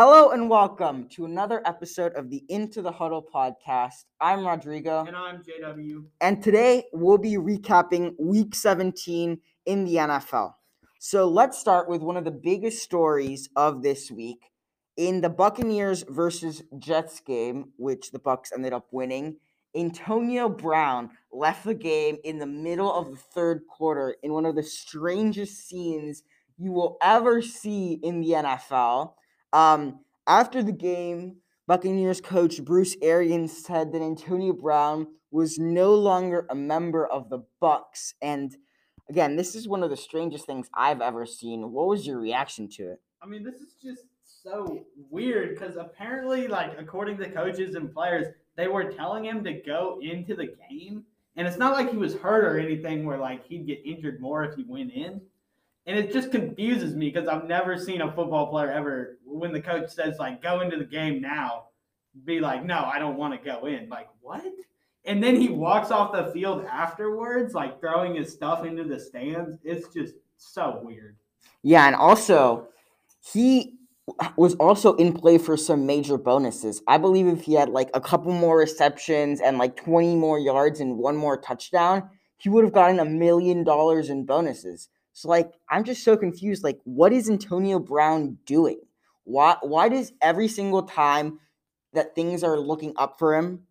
Hello and welcome to another episode of the Into the Huddle podcast. I'm Rodrigo, And I'm JW. and today we'll be recapping week 17 in the NFL. So let's start with one of the biggest stories of this week. In the Buccaneers versus Jets game, which the Bucs ended up winning, Antonio Brown left the game in the middle of the third quarter in one of the strangest scenes you will ever see in the NFL. Um, after the game, Buccaneers coach Bruce Arians said that Antonio Brown was no longer a member of the Bucs. And again, this is one of the strangest things I've ever seen. What was your reaction to it? I mean, this is just so weird because apparently, like, according to coaches and players, they were telling him to go into the game. And it's not like he was hurt or anything where, like, he'd get injured more if he went in. And it just confuses me because I've never seen a football player ever, when the coach says, like, go into the game now, be like, no, I don't want to go in. Like, what? And then he walks off the field afterwards, like throwing his stuff into the stands. It's just so weird. Yeah, and also he was also in play for some major bonuses. I believe if he had like a couple more receptions and like 20 more yards and one more touchdown, he would have gotten a million dollars in bonuses. So like I'm just so confused like what is Antonio Brown doing? Why why does every single time that things are looking up for him,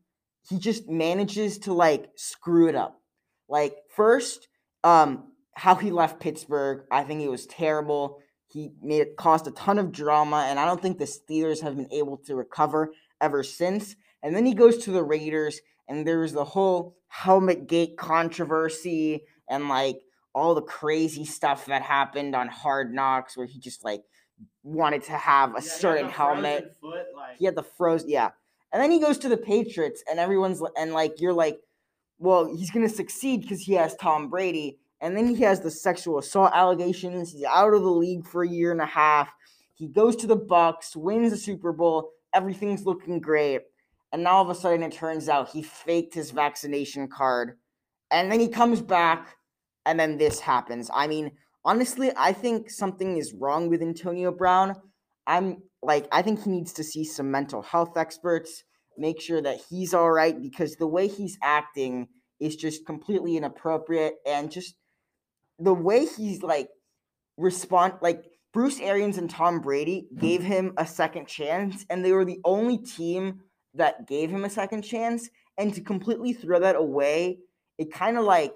he just manages to like screw it up. Like first um how he left Pittsburgh, I think it was terrible. He made it cost a ton of drama, and I don't think the Steelers have been able to recover ever since. And then he goes to the Raiders, and there's the whole helmet gate controversy and like all the crazy stuff that happened on Hard Knocks, where he just like wanted to have a Yeah, certain helmet. Foot, like, He had the froze, yeah. And then he goes to the Patriots, and everyone's and like you're like, well, he's gonna succeed because he has Tom Brady, and then he has the sexual assault allegations. He's out of the league for a year and a half. He goes to the Bucs, wins the Super Bowl. Everything's looking great, and now all of a sudden it turns out he faked his vaccination card, and then he comes back, and then this happens. I mean, honestly, I think something is wrong with Antonio Brown. I'm like, I think he needs to see some mental health experts, make sure that he's all right because the way he's acting is just completely inappropriate and just the way he's like respond like Bruce Arians and Tom Brady hmm. gave him a second chance and they were the only team that gave him a second chance and to completely throw that away it kind of like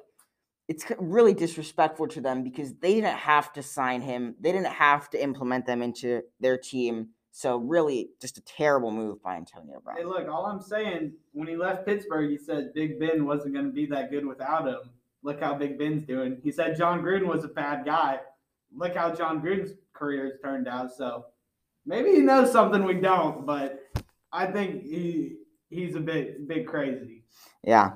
it's really disrespectful to them because they didn't have to sign him. They didn't have to implement them into their team. So really, just a terrible move by Antonio Brown. Hey, look, all I'm saying, when he left Pittsburgh, he said Big Ben wasn't going to be that good without him. Look how Big Ben's doing. He said Jon Gruden was a bad guy. Look how Jon Gruden's career has turned out. So maybe he knows something we don't, but I think he he's a bit bit crazy. Yeah.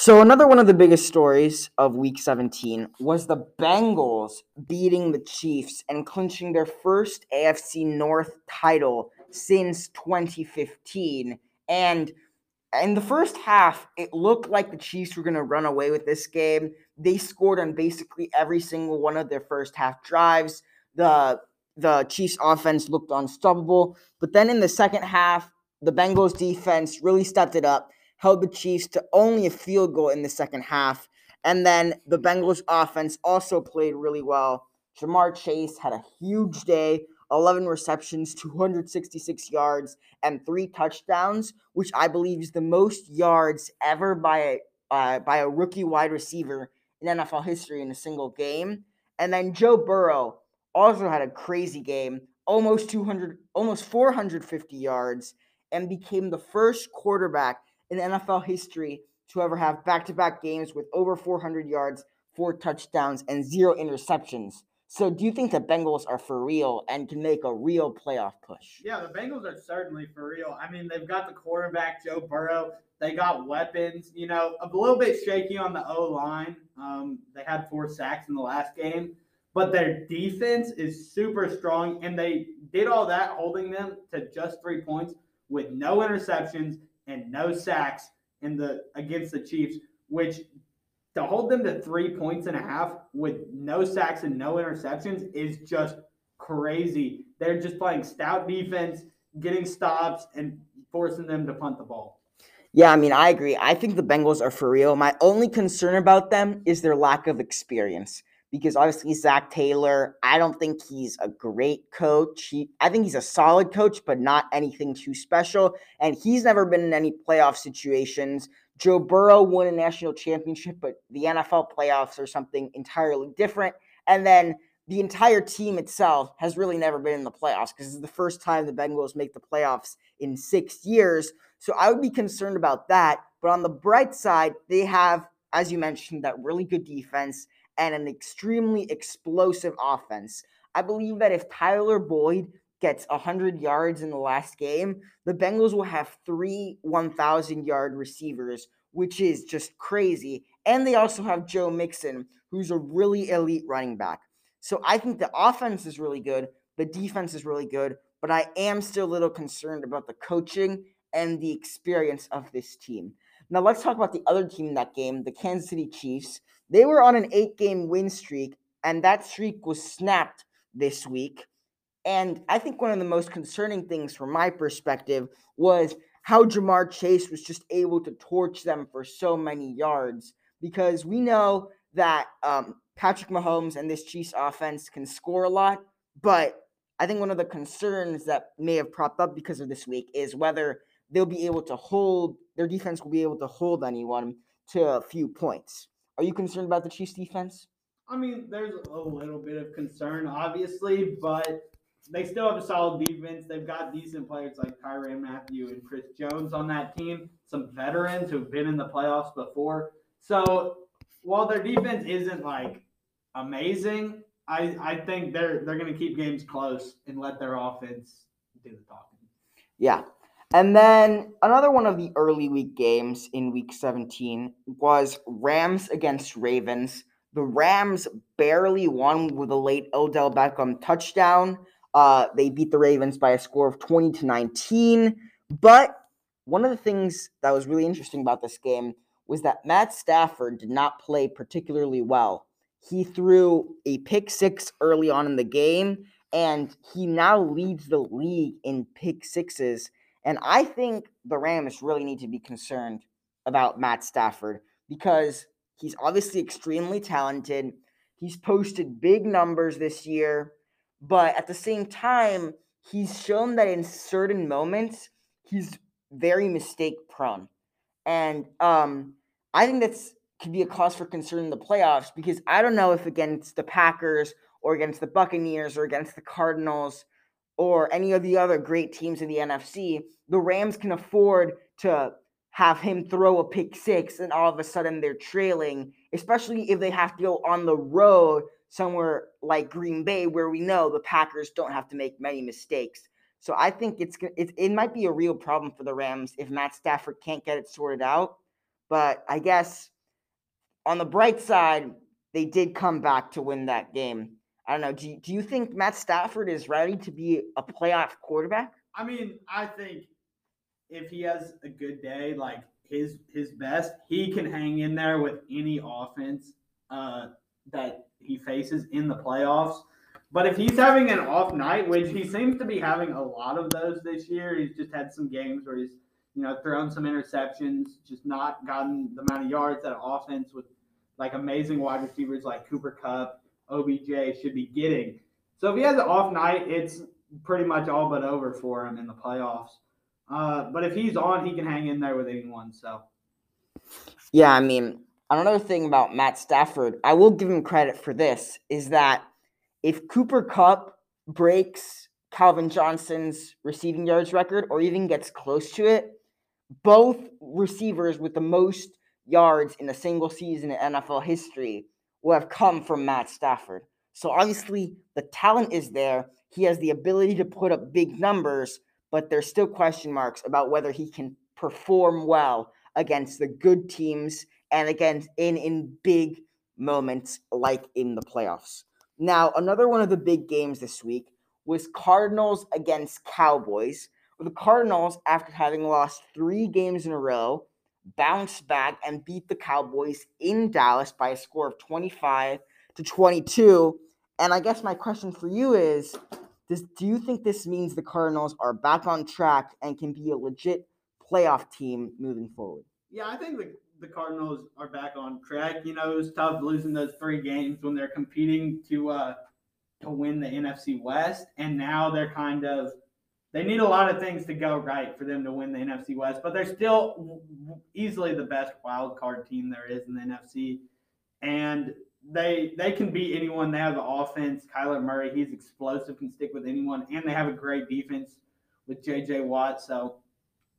So another one of the biggest stories of Week 17 was the Bengals beating the Chiefs and clinching their first AFC North title since 2015. And in the first half, it looked like the Chiefs were going to run away with this game. They scored on basically every single one of their first half drives. The the Chiefs offense looked unstoppable, but then in the second half, the Bengals defense really stepped it up, held the Chiefs to only a field goal in the second half, and then the Bengals offense also played really well. Ja'Marr Chase had a huge day, 11 receptions, 266 yards, and three touchdowns, which I believe is the most yards ever by a uh, by a rookie wide receiver in NFL history in a single game. And then Joe Burrow also had a crazy game, almost 200, almost 450 yards, and became the first quarterback in NFL history to ever have back-to-back games with over 400 yards, four touchdowns, and zero interceptions. So, do you think the Bengals are for real and can make a real playoff push? Yeah, the Bengals are certainly for real. I mean, they've got the quarterback Joe Burrow. They got weapons. You know, a little bit shaky on the O line. Um, they had four sacks in the last game, but their defense is super strong, and they did all that holding them to just three points with no interceptions and no sacks in the against the Chiefs, which to hold them to three points and a half with no sacks and no interceptions is just crazy. they're just playing stout defense, getting stops, and forcing them to punt the ball. Yeah, I mean, I agree. I think the Bengals are for real. My only concern about them is their lack of experience because obviously Zac Taylor, I don't think he's a great coach. He, I think he's a solid coach, but not anything too special. And he's never been in any playoff situations. Joe Burrow won a national championship, but the NFL playoffs are something entirely different. And then the entire team itself has really never been in the playoffs because it's the first time the Bengals make the playoffs in six years. So I would be concerned about that. But on the bright side, they have, as you mentioned, that really good defense and an extremely explosive offense. I believe that if Tyler Boyd gets 100 yards in the last game, the Bengals will have three 1,000 yard receivers, which is just crazy. And they also have Joe Mixon, who's a really elite running back. So I think the offense is really good, the defense is really good, but I am still a little concerned about the coaching and the experience of this team. Now let's talk about the other team in that game, the Kansas City Chiefs. They were on an eight game win streak, and that streak was snapped this week. And I think one of the most concerning things from my perspective was how Ja'Marr Chase was just able to torch them for so many yards because we know that um, Patrick Mahomes and this Chiefs offense can score a lot, but I think one of the concerns that may have propped up because of this week is whether they'll be able to hold their defense will be able to hold anyone to a few points. Are you concerned about the Chiefs defense? I mean, there's a little bit of concern, obviously, but they still have a solid defense. They've got decent players like Tyrann Mathieu and Chris Jones on that team, some veterans who've been in the playoffs before. So while their defense isn't like amazing, I, I think they're they're gonna keep games close and let their offense do the talking. Yeah, and then another one of the early week games in week 17 was Rams against Ravens. The Rams barely won with a late Odell Beckham touchdown. Uh, they beat the Ravens by a score of 20 to 19. But one of the things that was really interesting about this game was that Matt Stafford did not play particularly well. He threw a pick six early on in the game, and he now leads the league in pick sixes and I think the Rams really need to be concerned about Matt Stafford because he's obviously extremely talented. He's posted big numbers this year, but at the same time, he's shown that in certain moments, he's very mistake prone. And um, I think that's could be a cause for concern in the playoffs because I don't know if against the Packers or against the Buccaneers or against the Cardinals or any of the other great teams in the NFC, the Rams can afford to have him throw a pick six and all of a sudden they're trailing, especially if they have to go on the road somewhere like Green Bay where we know the Packers don't have to make many mistakes. So I think it's it, it might be a real problem for the Rams if Matt Stafford can't get it sorted out. But I guess on the bright side, they did come back to win that game. I don't know. Do you, do you think Matt Stafford is ready to be a playoff quarterback? I mean, I think if he has a good day, like his his best, he can hang in there with any offense uh, that he faces in the playoffs. But if he's having an off night, which he seems to be having a lot of those this year, he's just had some games where he's you know thrown some interceptions, just not gotten the amount of yards that offense with like amazing wide receivers like Cooper Kupp OBJ should be getting. So if he has an off night, it's pretty much all but over for him in the playoffs. Uh, but if he's on, he can hang in there with anyone. So, yeah, I mean, another thing about Matt Stafford, I will give him credit for this, is that if Cooper Kupp breaks Calvin Johnson's receiving yards record or even gets close to it, both receivers with the most yards in a single season in NFL history will have come from Matt Stafford. So obviously, the talent is there. He has the ability to put up big numbers, but there's still question marks about whether he can perform well against the good teams and against in in big moments like in the playoffs. Now, another one of the big games this week was Cardinals against Cowboys. The Cardinals, after having lost three games in a row, bounced back and beat the Cowboys in Dallas by a score of 25 to 22. And I guess my question for you is Does do you think this means the Cardinals are back on track and can be a legit playoff team moving forward? Yeah, I think the, the Cardinals are back on track. You know, it was tough losing those three games when they're competing to uh to win the NFC West, and now they're kind of they need a lot of things to go right for them to win the NFC West, but they're still easily the best wild card team there is in the NFC, and they they can beat anyone. They have the offense. Kyler Murray, he's explosive, can stick with anyone, and they have a great defense with J.J. Watt. So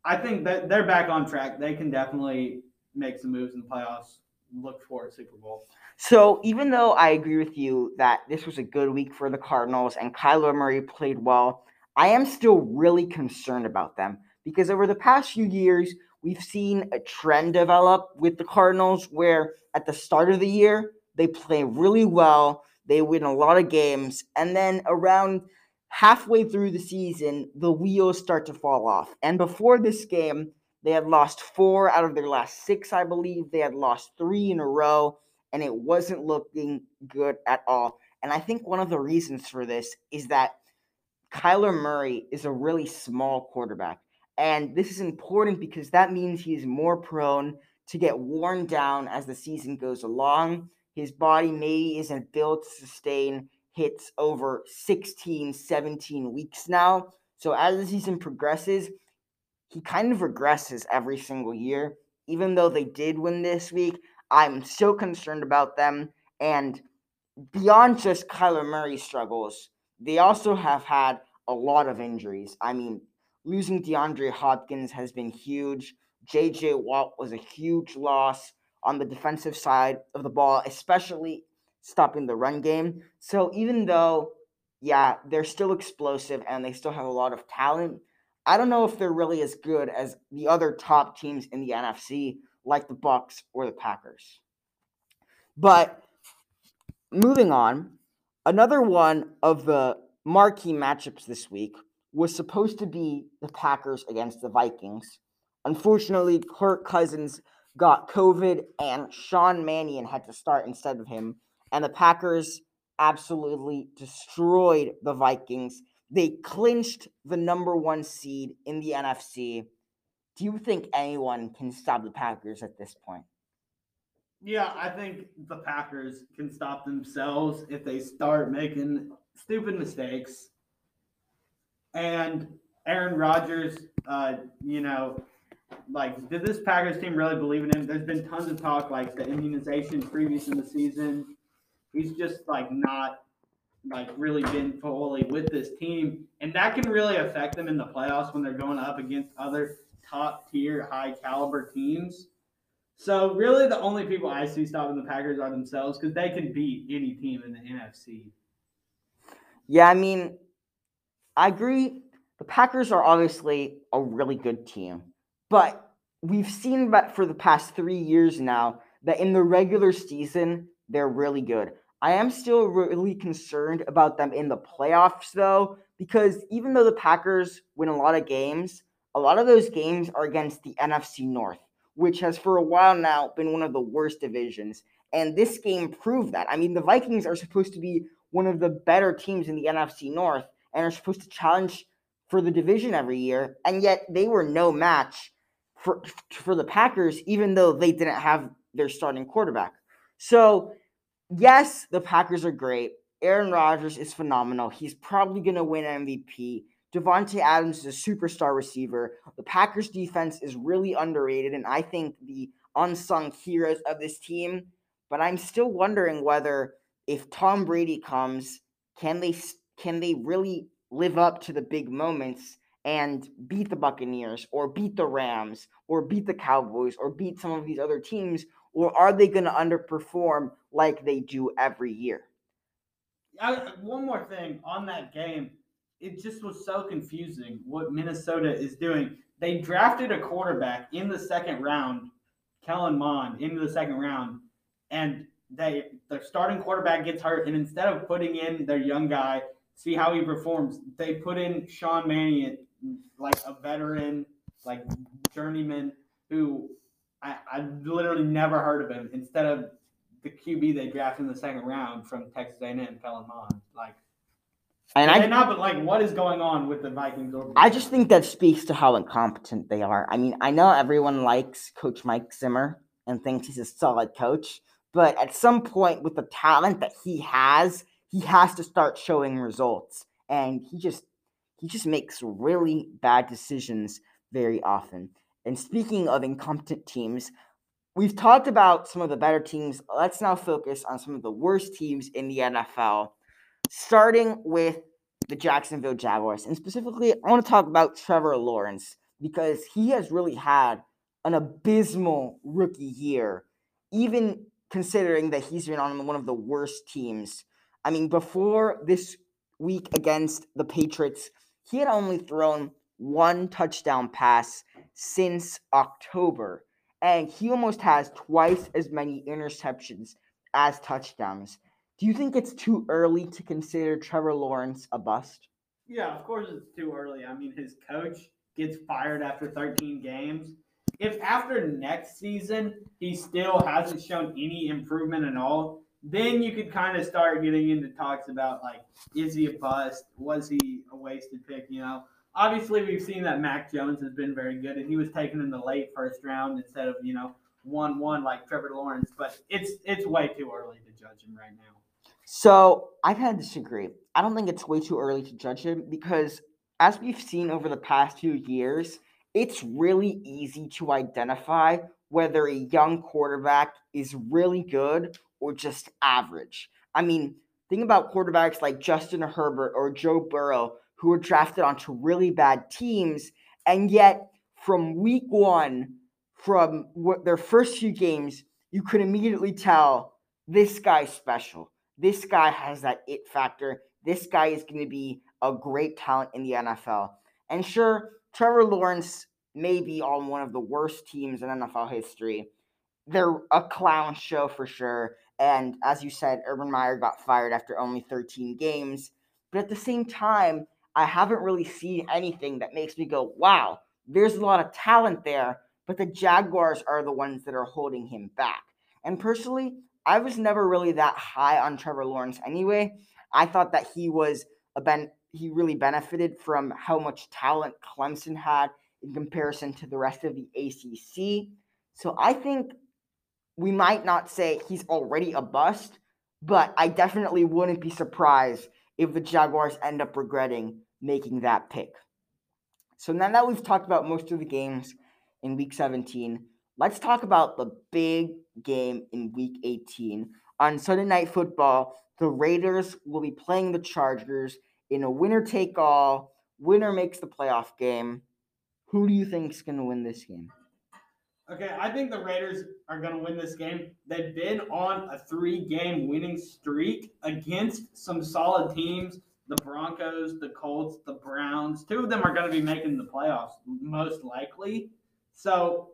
I think that they're back on track. They can definitely make some moves in the playoffs. Look for a Super Bowl. So even though I agree with you that this was a good week for the Cardinals and Kyler Murray played well, I am still really concerned about them because over the past few years, we've seen a trend develop with the Cardinals where at the start of the year, they play really well, they win a lot of games, and then around halfway through the season, the wheels start to fall off. And before this game, they had lost four out of their last six, I believe. They had lost three in a row, and it wasn't looking good at all. And I think one of the reasons for this is that Kyler Murray is a really small quarterback. And this is important because that means he is more prone to get worn down as the season goes along. His body maybe isn't built to sustain hits over 16, 17 weeks now. So as the season progresses, he kind of regresses every single year. Even though they did win this week, I'm so concerned about them. And beyond just Kyler Murray's struggles, they also have had a lot of injuries. I mean, losing DeAndre Hopkins has been huge. JJ Watt was a huge loss on the defensive side of the ball, especially stopping the run game. So even though, yeah, they're still explosive and they still have a lot of talent, I don't know if they're really as good as the other top teams in the NFC, like the Bucs or the Packers. But moving on, another one of the marquee matchups this week was supposed to be the Packers against the Vikings. Unfortunately, Kirk Cousins got COVID and Sean Mannion had to start instead of him. And the Packers absolutely destroyed the Vikings. They clinched the number one seed in the NFC. Do you think anyone can stop the Packers at this point? Yeah, I think the Packers can stop themselves if they start making stupid mistakes. And Aaron Rodgers, uh, you know, like, did this Packers team really believe in him? There's been tons of talk, like the immunization previous in the season. He's just like not like really been fully with this team, and that can really affect them in the playoffs when they're going up against other top tier, high caliber teams. So really, the only people I see stopping the Packers are themselves because they can beat any team in the NFC. Yeah, I mean, I agree. The Packers are obviously a really good team, but we've seen that for the past three years now that in the regular season, they're really good. I am still really concerned about them in the playoffs, though, because even though the Packers win a lot of games, a lot of those games are against the NFC North, which has for a while now been one of the worst divisions. And this game proved that. I mean, the Vikings are supposed to be one of the better teams in the NFC North and are supposed to challenge for the division every year, and yet they were no match for for the Packers, even though they didn't have their starting quarterback. So, yes, the Packers are great. Aaron Rodgers is phenomenal. He's probably going to win MVP. Davante Adams is a superstar receiver. The Packers defense is really underrated, and I think the unsung heroes of this team. But I'm still wondering whether if Tom Brady comes, can they can they really live up to the big moments and beat the Buccaneers or beat the Rams or beat the Cowboys or beat some of these other teams or are they going to underperform like they do every year? I, one more thing on that game, it just was so confusing what Minnesota is doing. They drafted a quarterback in the second round, Kellen Mond, into the second round, and they their starting quarterback gets hurt, and instead of putting in their young guy, see how he performs, they put in Sean Mannion, like a veteran, like journeyman who I, I literally never heard of him. Instead of the QB they drafted in the second round from Texas A&M, Kellen Mond. Like, And I not, but like, what is going on with the Vikings? I just think that speaks to how incompetent they are. I mean, I know everyone likes Coach Mike Zimmer and thinks he's a solid coach, but at some point, with the talent that he has, he has to start showing results. And he just he just makes really bad decisions very often. And speaking of incompetent teams, we've talked about some of the better teams. Let's now focus on some of the worst teams in the NFL, starting with the Jacksonville Jaguars. And specifically, I want to talk about Trevor Lawrence because he has really had an abysmal rookie year, even considering that he's been on one of the worst teams. I mean, before this week against the Patriots, he had only thrown one touchdown pass since October, and he almost has twice as many interceptions as touchdowns. Do you think it's too early to consider Trevor Lawrence a bust? Yeah, of course it's too early. I mean, his coach gets fired after 13 games. If after next season he still hasn't shown any improvement at all, then you could kind of start getting into talks about like, is he a bust? Was he a wasted pick? You know, obviously we've seen that Mac Jones has been very good, and he was taken in the late first round instead of you know one one like Trevor Lawrence. But it's it's way too early to judge him right now. So I kind of disagree. I don't think it's way too early to judge him because, as we've seen over the past few years, it's really easy to identify whether a young quarterback is really good or just average. I mean, think about quarterbacks like Justin Herbert or Joe Burrow who were drafted onto really bad teams, and yet from week one, from their first few games, you could immediately tell this guy's special. This guy has that it factor. This guy is going to be a great talent in the NFL. And sure, Trevor Lawrence may be on one of the worst teams in NFL history. They're a clown show for sure. And as you said, Urban Meyer got fired after only 13 games. But at the same time, I haven't really seen anything that makes me go, wow, there's a lot of talent there. But the Jaguars are the ones that are holding him back. And personally, I was never really that high on Trevor Lawrence anyway. I thought that he was a ben he really benefited from how much talent Clemson had in comparison to the rest of the ACC. So I think we might not say he's already a bust, but I definitely wouldn't be surprised if the Jaguars end up regretting making that pick. So now that we've talked about most of the games in week 17, let's talk about the big game in week 18. On Sunday Night Football, the Raiders will be playing the Chargers in a winner take all, winner makes the playoff game. Who do you think is going to win this game? Okay, I think the Raiders are going to win this game. They've been on a three game winning streak against some solid teams the Broncos, the Colts, the Browns. Two of them are going to be making the playoffs, most likely. So,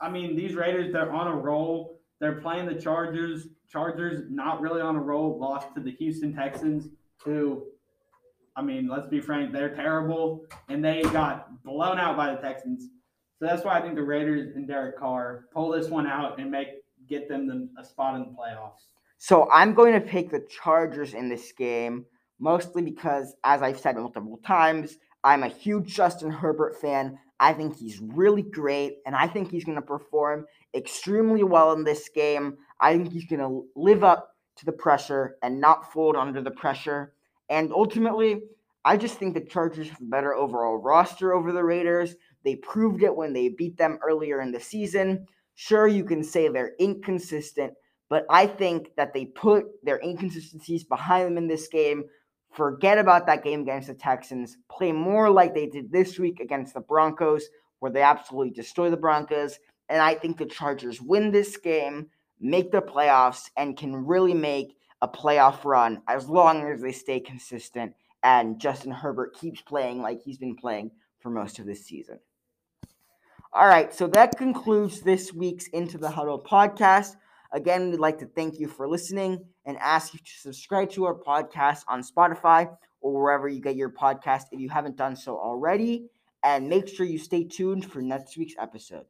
I mean, these Raiders, they're on a roll. They're playing the Chargers. Chargers, not really on a roll, lost to the Houston Texans, who, I mean, let's be frank, they're terrible. And they got blown out by the Texans. So that's why I think the Raiders and Derek Carr pull this one out and make get them the, a spot in the playoffs. So I'm going to pick the Chargers in this game, mostly because, as I've said multiple times, I'm a huge Justin Herbert fan. I think he's really great, and I think he's going to perform extremely well in this game. I think he's going to live up to the pressure and not fold under the pressure. And ultimately, I just think the Chargers have a better overall roster over the Raiders. They proved it when they beat them earlier in the season. Sure, you can say they're inconsistent, but I think that they put their inconsistencies behind them in this game. Forget about that game against the Texans. Play more like they did this week against the Broncos, where they absolutely destroy the Broncos. And I think the Chargers win this game, make the playoffs, and can really make a playoff run as long as they stay consistent and Justin Herbert keeps playing like he's been playing for most of this season. All right, so that concludes this week's Into the Huddle podcast. Again, we'd like to thank you for listening and ask you to subscribe to our podcast on Spotify or wherever you get your podcast if you haven't done so already. And make sure you stay tuned for next week's episode.